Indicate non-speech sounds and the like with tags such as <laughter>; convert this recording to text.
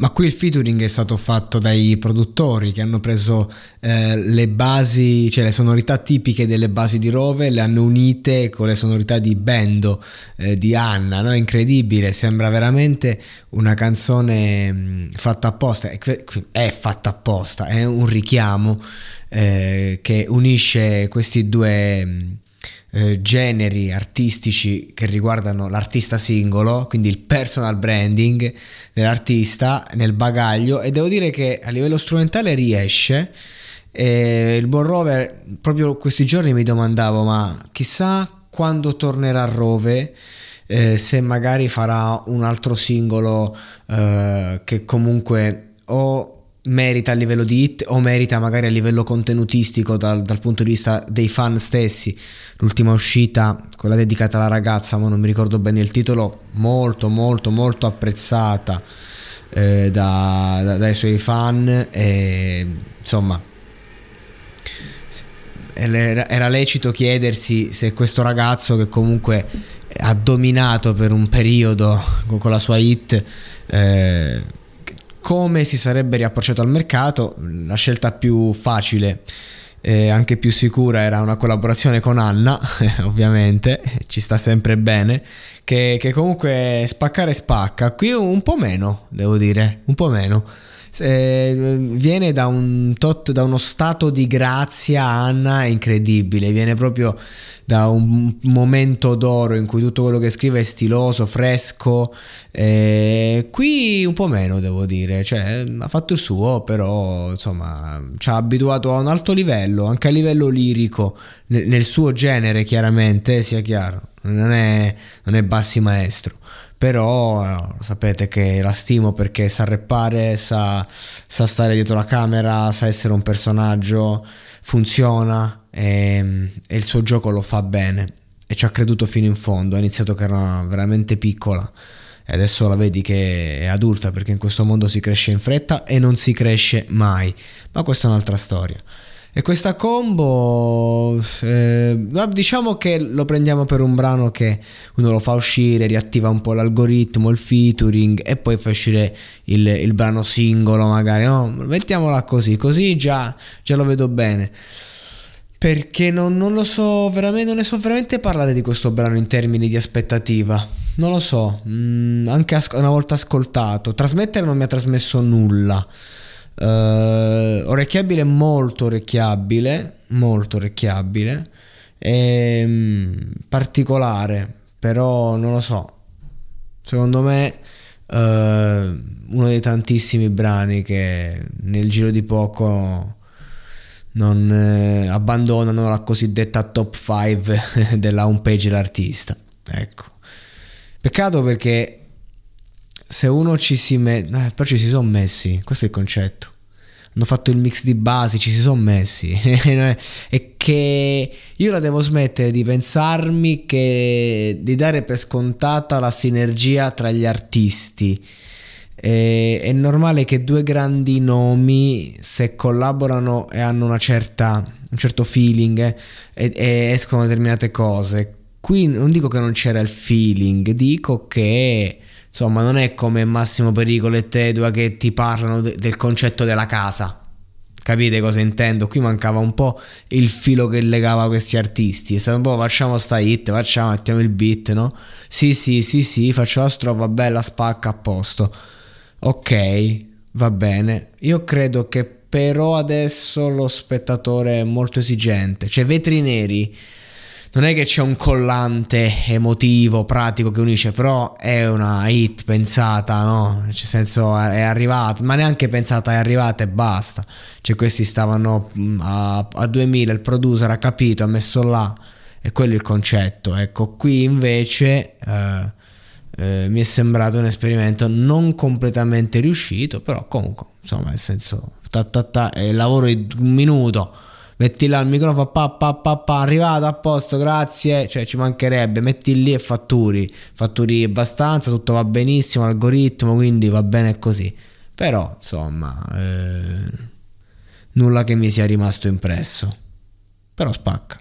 Ma qui il featuring è stato fatto dai produttori che hanno preso eh, le basi, cioè le sonorità tipiche delle basi di Rove, le hanno unite con le sonorità di Bendo, eh, di Anna, no? Incredibile, sembra veramente una canzone mh, fatta apposta, è fatta apposta, è un richiamo eh, che unisce questi due... Mh, eh, generi artistici che riguardano l'artista singolo, quindi il personal branding dell'artista nel bagaglio e devo dire che a livello strumentale riesce. E il buon Rover, proprio questi giorni mi domandavo, ma chissà quando tornerà Rove. Eh, se magari farà un altro singolo eh, che comunque o merita a livello di hit o merita magari a livello contenutistico dal, dal, punto di vista dei fan stessi. L'ultima uscita, quella dedicata alla ragazza, ma non mi ricordo bene il titolo, molto molto molto apprezzata eh, da, da, dai suoi fan e insomma era lecito chiedersi se questo ragazzo che comunque ha dominato per un periodo con la sua hit eh, come si sarebbe riapprocciato al mercato, la scelta più facile e anche più sicura era una collaborazione con Anna, <laughs> ovviamente, ci sta sempre bene, che, che comunque spaccare spacca, qui un po' meno, devo dire, un po' meno eh, viene da, un tot, da uno stato di grazia Anna incredibile, viene proprio da un momento d'oro in cui tutto quello che scrive è stiloso, fresco, eh, qui un po' meno devo dire, cioè ha fatto il suo però insomma ci ha abituato a un alto livello, anche a livello lirico, nel, nel suo genere chiaramente, sia chiaro, non è, non è bassi maestro però eh, sapete che la stimo perché sa reppare, sa, sa, stare dietro la camera, sa essere un personaggio, funziona e, e, il suo gioco lo fa bene. E ci ha creduto fino in fondo, ha iniziato che era veramente piccola. E adesso la vedi che è adulta perché in questo mondo si cresce in fretta e non si cresce mai, ma questa è un'altra storia. E questa combo, eh, diciamo che lo prendiamo per un brano che uno lo fa uscire, riattiva un po' l'algoritmo, il featuring e poi fa uscire il, il brano singolo magari, no? Mettiamola così, così già, già lo vedo bene. Perché non, non, lo so veramente, non ne so veramente parlare di questo brano in termini di aspettativa. Non lo so, mm, anche as- una volta ascoltato. Trasmettere non mi ha trasmesso nulla. Uh, orecchiabile molto orecchiabile, molto orecchiabile, e, um, particolare, però non lo so. Secondo me uh, uno dei tantissimi brani che nel giro di poco non eh, abbandonano la cosiddetta top 5 <laughs> della homepage dell'artista. Ecco. Peccato perché se uno ci si mette... Eh, però ci si sono messi, questo è il concetto. Hanno fatto il mix di basi, ci si sono messi. <laughs> e che io la devo smettere di pensarmi che di dare per scontata la sinergia tra gli artisti. E, è normale che due grandi nomi, se collaborano e hanno una certa, un certo feeling eh, e, e escono determinate cose. Qui non dico che non c'era il feeling, dico che insomma non è come Massimo Pericolo e Tedua che ti parlano de- del concetto della casa. Capite cosa intendo? Qui mancava un po' il filo che legava questi artisti. È stato un po' facciamo sta hit, facciamo, mettiamo il beat, no? Sì, sì, sì, sì, faccio la strofa bella, spacca a posto. Ok, va bene. Io credo che però adesso lo spettatore è molto esigente. Cioè, vetri neri non è che c'è un collante emotivo, pratico che unisce, però è una hit pensata, no? Nel senso è arrivata, ma neanche pensata, è arrivata e basta. Cioè questi stavano mm, a, a 2000, il producer ha capito, ha messo là e quello è il concetto. Ecco, qui invece eh, eh, mi è sembrato un esperimento non completamente riuscito, però comunque, insomma, nel senso, ta, ta, ta, il lavoro di un minuto metti là il microfono, pa, pa, pa, pa, arrivato a posto, grazie, cioè ci mancherebbe, metti lì e fatturi, fatturi abbastanza, tutto va benissimo, l'algoritmo, quindi va bene così. Però, insomma, eh, nulla che mi sia rimasto impresso. Però spacca.